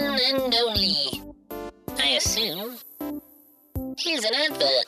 one and only. I assume. Here's an advert.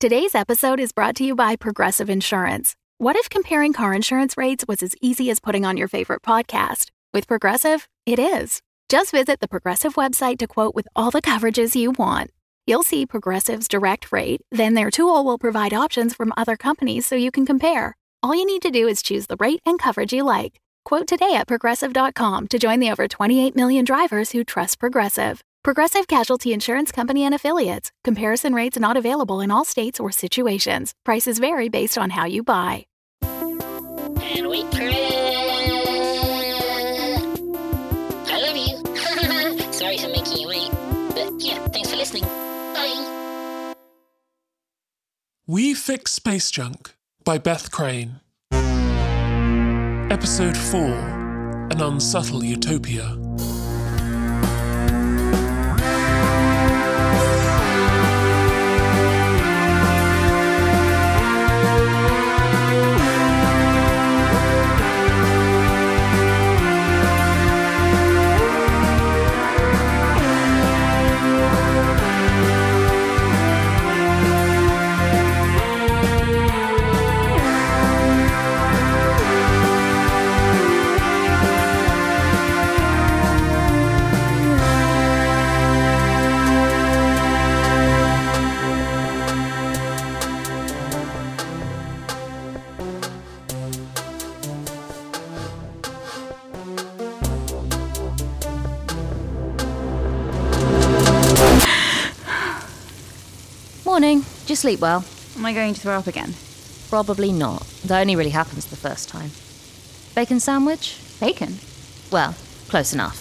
Today's episode is brought to you by Progressive Insurance. What if comparing car insurance rates was as easy as putting on your favorite podcast? With Progressive, it is. Just visit the Progressive website to quote with all the coverages you want. You'll see Progressive's direct rate, then their tool will provide options from other companies so you can compare. All you need to do is choose the rate and coverage you like. Quote today at progressive.com to join the over 28 million drivers who trust Progressive. Progressive Casualty Insurance Company and Affiliates. Comparison rates not available in all states or situations. Prices vary based on how you buy. And we credit. I love you. Sorry for making you wait. But yeah, thanks for listening. Bye. We Fix Space Junk by Beth Crane. Episode 4 An Unsubtle Utopia. Morning. Did you sleep well? Am I going to throw up again? Probably not. That only really happens the first time. Bacon sandwich? Bacon? Well, close enough.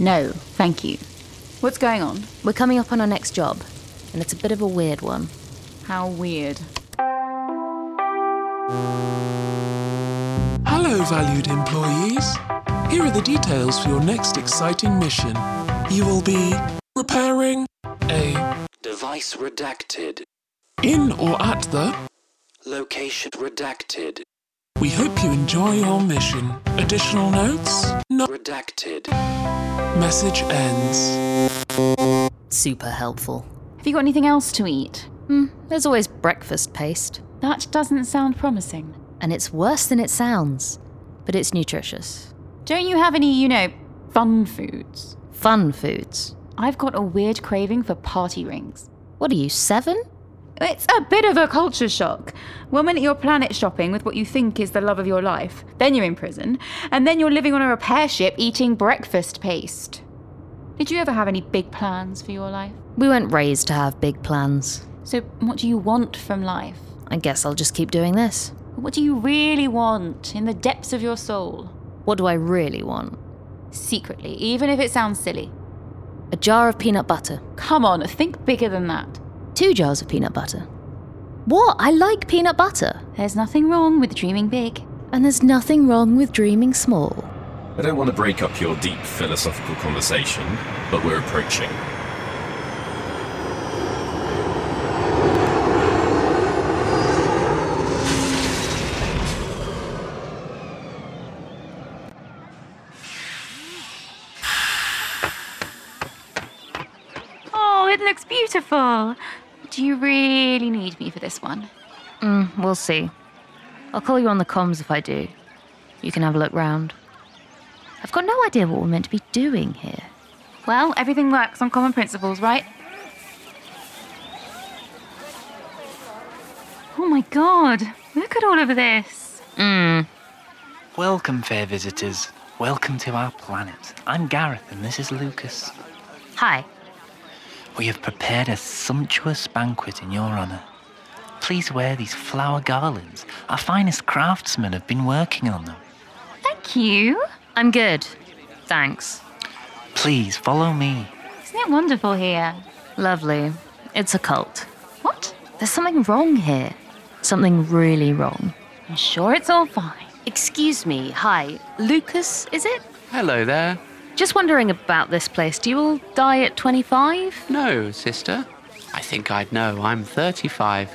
No, thank you. What's going on? We're coming up on our next job, and it's a bit of a weird one. How weird. Hello, valued employees. Here are the details for your next exciting mission. You will be repairing a Device redacted. in or at the. Location redacted. We hope you enjoy your mission. Additional notes? No. Redacted. Message ends. Super helpful. Have you got anything else to eat? Hmm, there's always breakfast paste. That doesn't sound promising. And it's worse than it sounds, but it's nutritious. Don't you have any, you know, fun foods? Fun foods. I've got a weird craving for party rings. What are you, seven? It's a bit of a culture shock. One minute you're planet shopping with what you think is the love of your life, then you're in prison, and then you're living on a repair ship eating breakfast paste. Did you ever have any big plans for your life? We weren't raised to have big plans. So, what do you want from life? I guess I'll just keep doing this. What do you really want in the depths of your soul? What do I really want? Secretly, even if it sounds silly. A jar of peanut butter. Come on, think bigger than that. Two jars of peanut butter. What? I like peanut butter. There's nothing wrong with dreaming big. And there's nothing wrong with dreaming small. I don't want to break up your deep philosophical conversation, but we're approaching. Oh, it looks beautiful. Do you really need me for this one? Mm, we'll see. I'll call you on the comms if I do. You can have a look round. I've got no idea what we're meant to be doing here. Well, everything works on common principles, right? Oh my god, look at all of this. Mm. Welcome, fair visitors. Welcome to our planet. I'm Gareth, and this is Lucas. Hi. We have prepared a sumptuous banquet in your honour. Please wear these flower garlands. Our finest craftsmen have been working on them. Thank you. I'm good. Thanks. Please follow me. Isn't it wonderful here? Lovely. It's a cult. What? There's something wrong here. Something really wrong. I'm sure it's all fine. Excuse me. Hi. Lucas, is it? Hello there. Just wondering about this place. Do you all die at 25? No, sister. I think I'd know. I'm 35.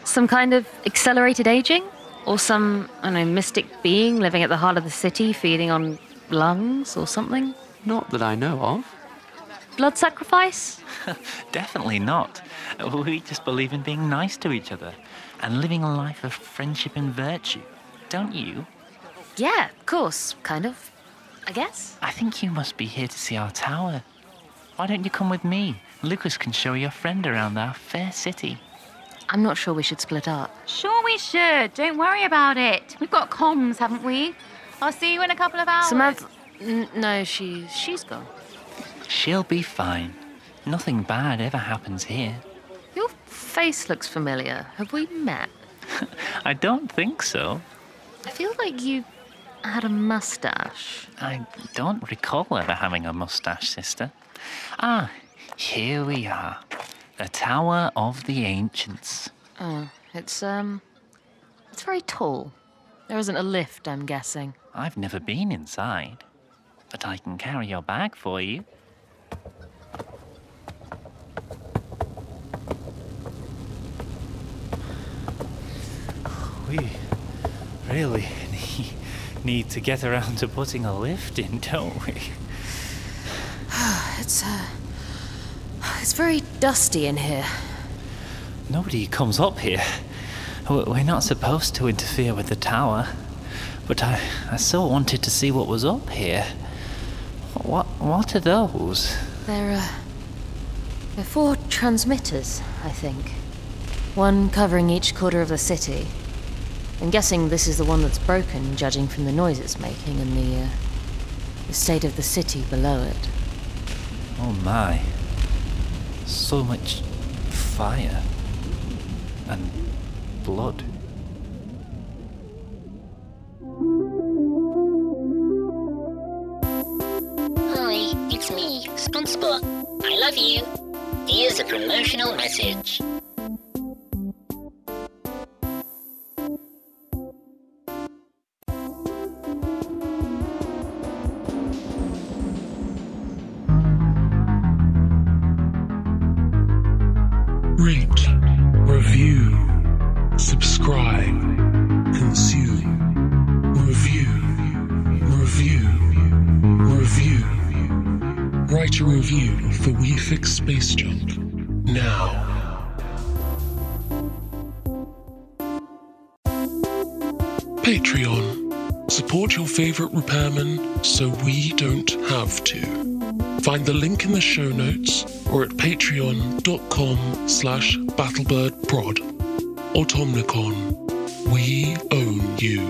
Some kind of accelerated aging? Or some, I don't know, mystic being living at the heart of the city, feeding on lungs or something? Not that I know of. Blood sacrifice? Definitely not. We just believe in being nice to each other and living a life of friendship and virtue. Don't you? Yeah, of course, kind of. I guess. I think you must be here to see our tower. Why don't you come with me? Lucas can show your friend around our fair city. I'm not sure we should split up. Sure, we should. Don't worry about it. We've got comms, haven't we? I'll see you in a couple of hours. Samantha. N- no, she's she's gone. She'll be fine. Nothing bad ever happens here. Your face looks familiar. Have we met? I don't think so. I feel like you had a mustache. I don't recall ever having a mustache, sister. Ah, here we are. The Tower of the Ancients. Oh, it's um, it's very tall. There isn't a lift, I'm guessing. I've never been inside, but I can carry your bag for you. We really need, to get around to putting a lift in, don't we? It's uh, it's very dusty in here. Nobody comes up here. We're not supposed to interfere with the tower, but I, I so wanted to see what was up here. What what are those? They're uh, they're four transmitters, I think. One covering each quarter of the city. I'm guessing this is the one that's broken, judging from the noise it's making and the uh, the state of the city below it. Oh my. So much fire. And blood. Hi, it's me, Spongespot. I love you. Here's a promotional message. Favorite repairman so we don't have to. Find the link in the show notes or at patreon.com slash battlebirdprod. Automnicon. We own you.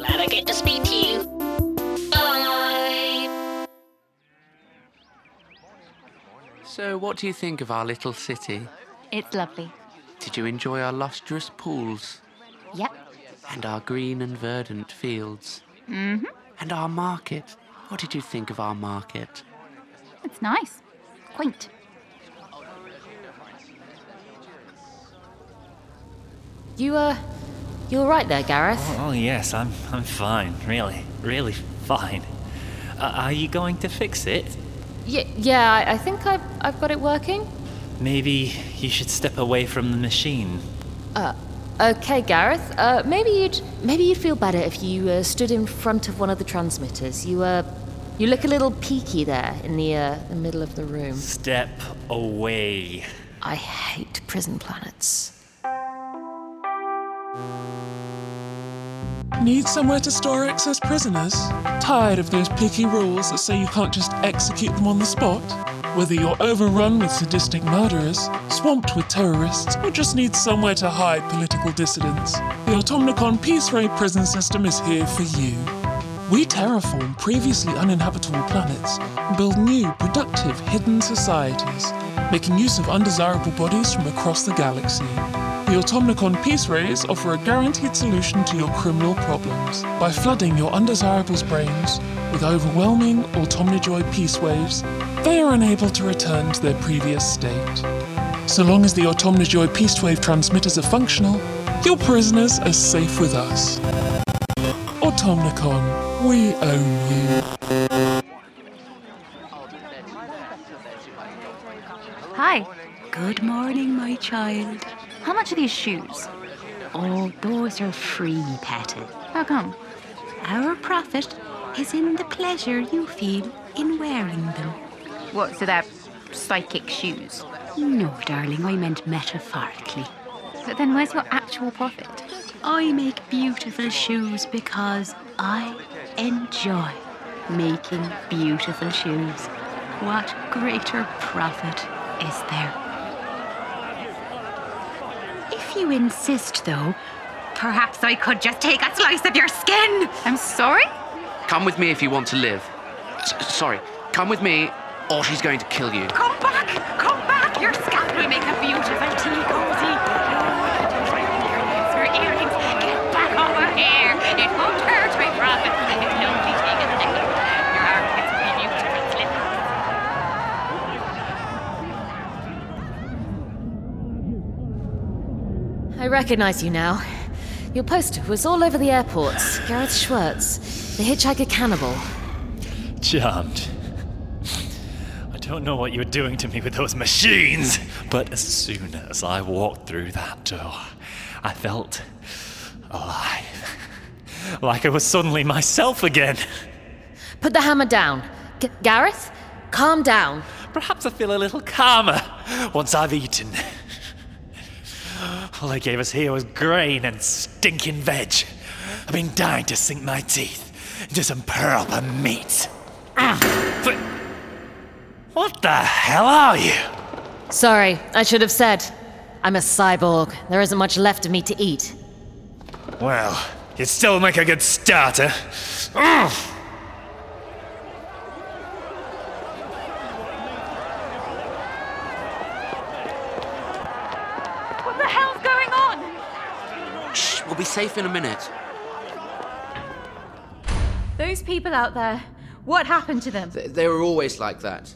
Glad I get to speak to you. Bye. So, what do you think of our little city? It's lovely. Did you enjoy our lustrous pools Yep. and our green and verdant fields? Mm-hmm. And our market? What did you think of our market? It's nice. Quaint. You uh, you all right there, Gareth? Oh, yes, I'm, I'm fine. Really, really fine. Uh, are you going to fix it? Yeah, yeah. I, I think I've I've got it working. Maybe you should step away from the machine. Uh, okay, Gareth. Uh, maybe you'd maybe you'd feel better if you uh, stood in front of one of the transmitters. You uh, you look a little peaky there in the uh, the middle of the room. Step away. I hate prison planets. Need somewhere to store excess prisoners? Tired of those picky rules that say you can't just execute them on the spot? Whether you're overrun with sadistic murderers, swamped with terrorists, or just need somewhere to hide political dissidents, the Automnicon Peace Ray prison system is here for you. We terraform previously uninhabitable planets and build new, productive, hidden societies, making use of undesirable bodies from across the galaxy. The Automnicon Peace Rays offer a guaranteed solution to your criminal problems by flooding your undesirables' brains with overwhelming Automnijoy peace waves. They are unable to return to their previous state. So long as the Automnijoy peace wave transmitters are functional, your prisoners are safe with us. Automnicon, we own you. Hi. Good morning, my child. How much are these shoes? Oh, those are free, Petal. How come? Our profit is in the pleasure you feel in wearing them. What, so they're psychic shoes? No, darling, I meant metaphorically. But then where's your actual profit? I make beautiful shoes because I enjoy making beautiful shoes. What greater profit is there? If you insist, though, perhaps I could just take a slice of your skin. I'm sorry? Come with me if you want to live. S- sorry, come with me, or she's going to kill you. Come back! Come back! Your scalp will make a beautiful tea I recognize you now. Your poster was all over the airports. Gareth Schwartz, the hitchhiker cannibal. Charmed. I don't know what you were doing to me with those machines, but as soon as I walked through that door, I felt alive. Like I was suddenly myself again. Put the hammer down. G- Gareth, calm down. Perhaps I feel a little calmer once I've eaten. All they gave us here was grain and stinking veg. I've been dying to sink my teeth into some proper meat. Ah, but what the hell are you? Sorry, I should have said. I'm a cyborg. There isn't much left of me to eat. Well, you'd still make a good starter. What the hell's going we'll be safe in a minute. Those people out there, what happened to them? They, they were always like that.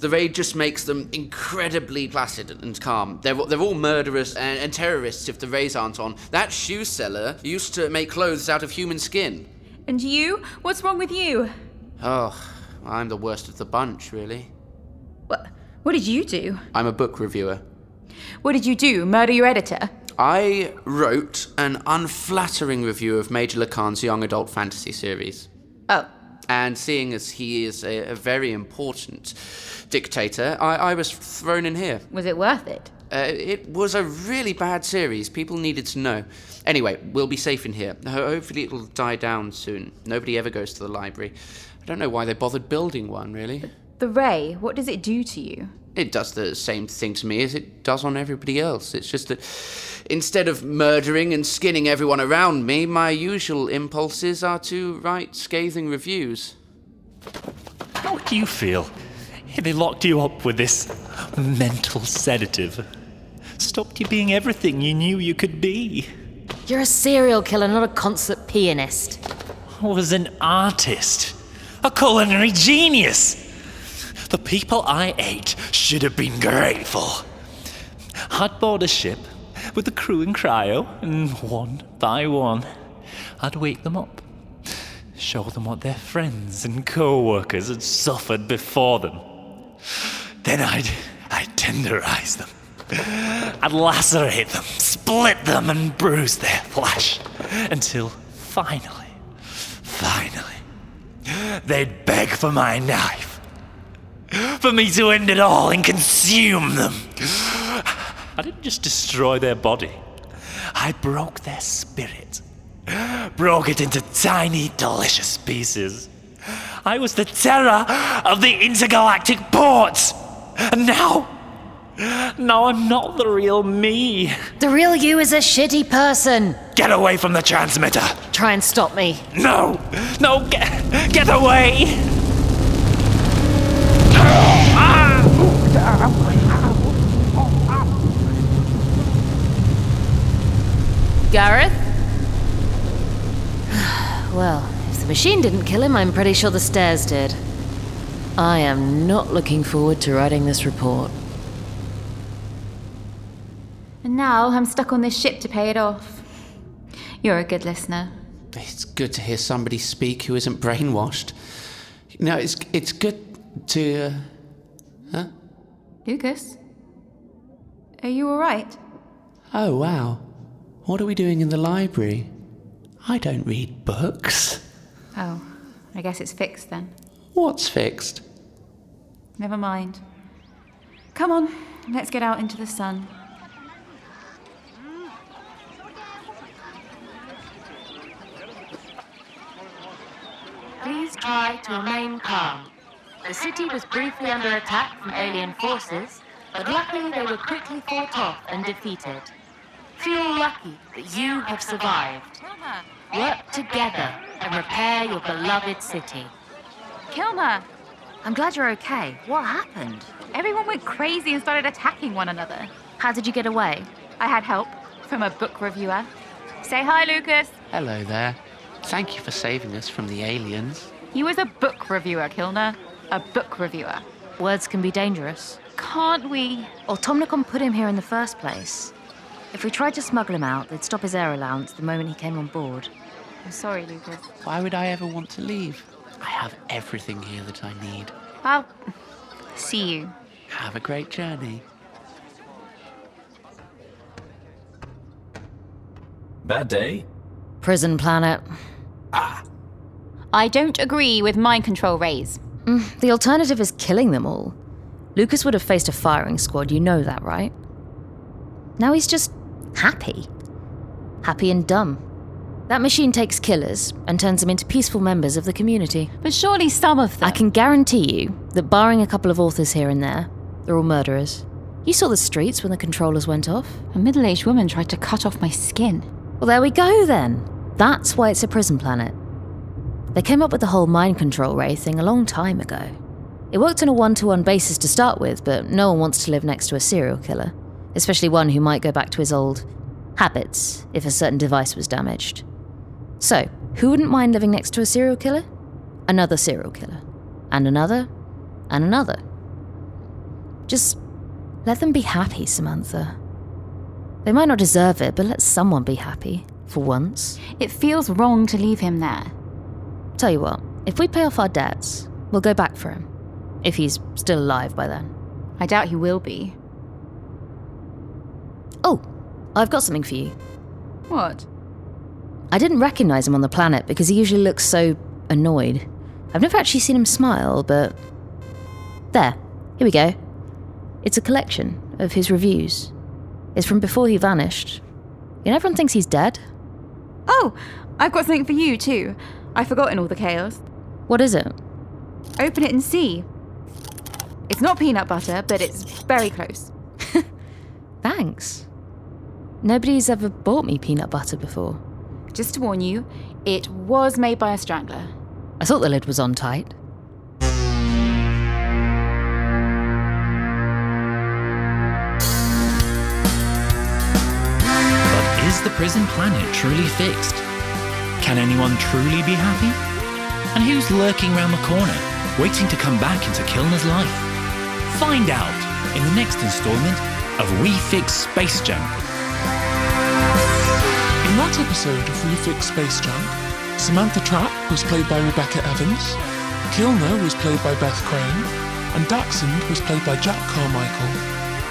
The raid just makes them incredibly placid and calm. They're, they're all murderers and, and terrorists if the rays aren't on. That shoe seller used to make clothes out of human skin. And you? What's wrong with you? Oh, I'm the worst of the bunch, really. What, what did you do? I'm a book reviewer. What did you do? Murder your editor? I wrote an unflattering review of Major Lacan's young adult fantasy series. Oh, And seeing as he is a, a very important dictator, I, I was thrown in here. was it worth it? Uh, it was a really bad series. People needed to know. Anyway, we'll be safe in here. Hopefully, it'll die down soon. Nobody ever goes to the library. I don't know why they bothered building one, really. The ray, what does it do to you? It does the same thing to me as it does on everybody else. It's just that instead of murdering and skinning everyone around me, my usual impulses are to write scathing reviews. How do you feel if they locked you up with this mental sedative? Stopped you being everything you knew you could be? You're a serial killer, not a concert pianist. I was an artist, a culinary genius. The people I ate should have been grateful. I'd board a ship with the crew in cryo, and one by one, I'd wake them up, show them what their friends and co workers had suffered before them. Then I'd, I'd tenderize them. I'd lacerate them, split them, and bruise their flesh until finally, finally, they'd beg for my knife. For me to end it all and consume them. I didn't just destroy their body, I broke their spirit. Broke it into tiny, delicious pieces. I was the terror of the intergalactic ports. And now, now I'm not the real me. The real you is a shitty person. Get away from the transmitter. Try and stop me. No, no, get, get away. Gareth? well, if the machine didn't kill him, I'm pretty sure the stairs did. I am not looking forward to writing this report. And now I'm stuck on this ship to pay it off. You're a good listener. It's good to hear somebody speak who isn't brainwashed. No, it's it's good to. Uh, huh? Lucas? Are you alright? Oh, wow. What are we doing in the library? I don't read books. Oh, I guess it's fixed then. What's fixed? Never mind. Come on, let's get out into the sun. Please try to remain calm. The city was briefly under attack from alien forces, but luckily they were quickly fought off and defeated. Feel lucky that you have survived. Work together and repair your beloved city. Kilner! I'm glad you're okay. What happened? Everyone went crazy and started attacking one another. How did you get away? I had help from a book reviewer. Say hi, Lucas. Hello there. Thank you for saving us from the aliens. He was a book reviewer, Kilner. A book reviewer. Words can be dangerous. Can't we? Automnicon put him here in the first place. If we tried to smuggle him out, they'd stop his air allowance the moment he came on board. I'm sorry, Lucas. Why would I ever want to leave? I have everything here that I need. I'll see you. Have a great journey. Bad day? Prison planet. Ah. I don't agree with mind control rays. Mm, the alternative is killing them all. Lucas would have faced a firing squad, you know that, right? Now he's just happy. Happy and dumb. That machine takes killers and turns them into peaceful members of the community. But surely some of them. I can guarantee you that, barring a couple of authors here and there, they're all murderers. You saw the streets when the controllers went off. A middle aged woman tried to cut off my skin. Well, there we go then. That's why it's a prison planet. They came up with the whole mind control ray thing a long time ago. It worked on a one to one basis to start with, but no one wants to live next to a serial killer, especially one who might go back to his old habits if a certain device was damaged. So, who wouldn't mind living next to a serial killer? Another serial killer. And another. And another. Just let them be happy, Samantha. They might not deserve it, but let someone be happy, for once. It feels wrong to leave him there. Tell you what, if we pay off our debts, we'll go back for him. If he's still alive by then. I doubt he will be. Oh, I've got something for you. What? I didn't recognize him on the planet because he usually looks so annoyed. I've never actually seen him smile, but. There, here we go. It's a collection of his reviews. It's from before he vanished. You know, everyone thinks he's dead. Oh, I've got something for you too. I've forgotten all the chaos. What is it? Open it and see. It's not peanut butter, but it's very close. Thanks. Nobody's ever bought me peanut butter before. Just to warn you, it was made by a strangler. I thought the lid was on tight. But is the prison planet truly fixed? Can anyone truly be happy? And who's lurking round the corner, waiting to come back into Kilner's life? Find out in the next installment of We Fix Space Junk. In that episode of We Fix Space Junk, Samantha Trapp was played by Rebecca Evans, Kilner was played by Beth Crane, and Dachshund was played by Jack Carmichael.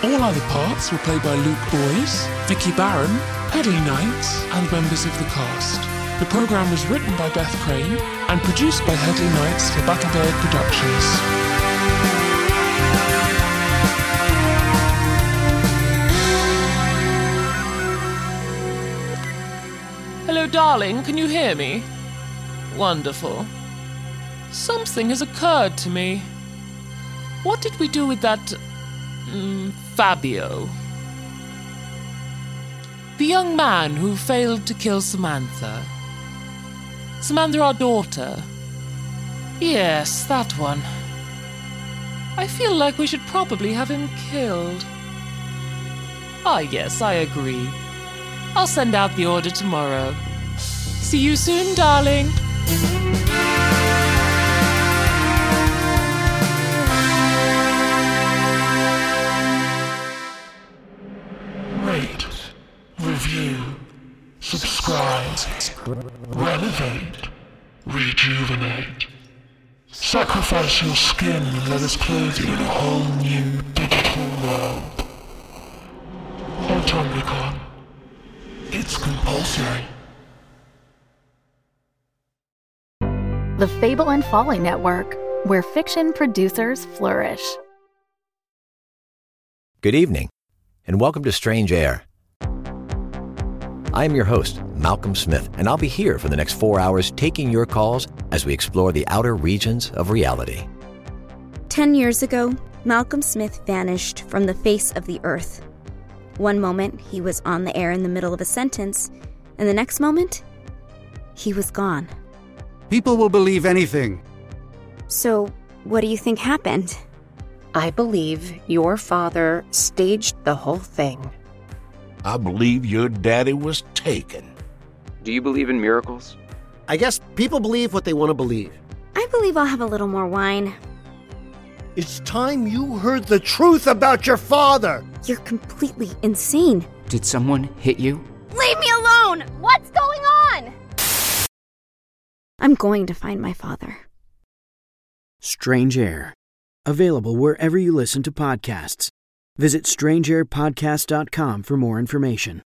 All other parts were played by Luke Boyes, Vicky Barron, Pedley Knights, and members of the cast. The programme was written by Beth Crane and produced by Headley Knights for Battlebird Productions. Darling, can you hear me? Wonderful. Something has occurred to me. What did we do with that. Mm, Fabio? The young man who failed to kill Samantha. Samantha, our daughter. Yes, that one. I feel like we should probably have him killed. Ah, yes, I agree. I'll send out the order tomorrow. See you soon, darling. Rate, review, subscribe, renovate, rejuvenate. Sacrifice your skin and let us clothe you in a whole new digital The Fable and Folly Network, where fiction producers flourish. Good evening, and welcome to Strange Air. I am your host, Malcolm Smith, and I'll be here for the next four hours taking your calls as we explore the outer regions of reality. Ten years ago, Malcolm Smith vanished from the face of the earth. One moment, he was on the air in the middle of a sentence, and the next moment, he was gone. People will believe anything. So, what do you think happened? I believe your father staged the whole thing. I believe your daddy was taken. Do you believe in miracles? I guess people believe what they want to believe. I believe I'll have a little more wine. It's time you heard the truth about your father. You're completely insane. Did someone hit you? Leave me alone! What's going on? I'm going to find my father. Strange Air. Available wherever you listen to podcasts. Visit strangeairpodcast.com for more information.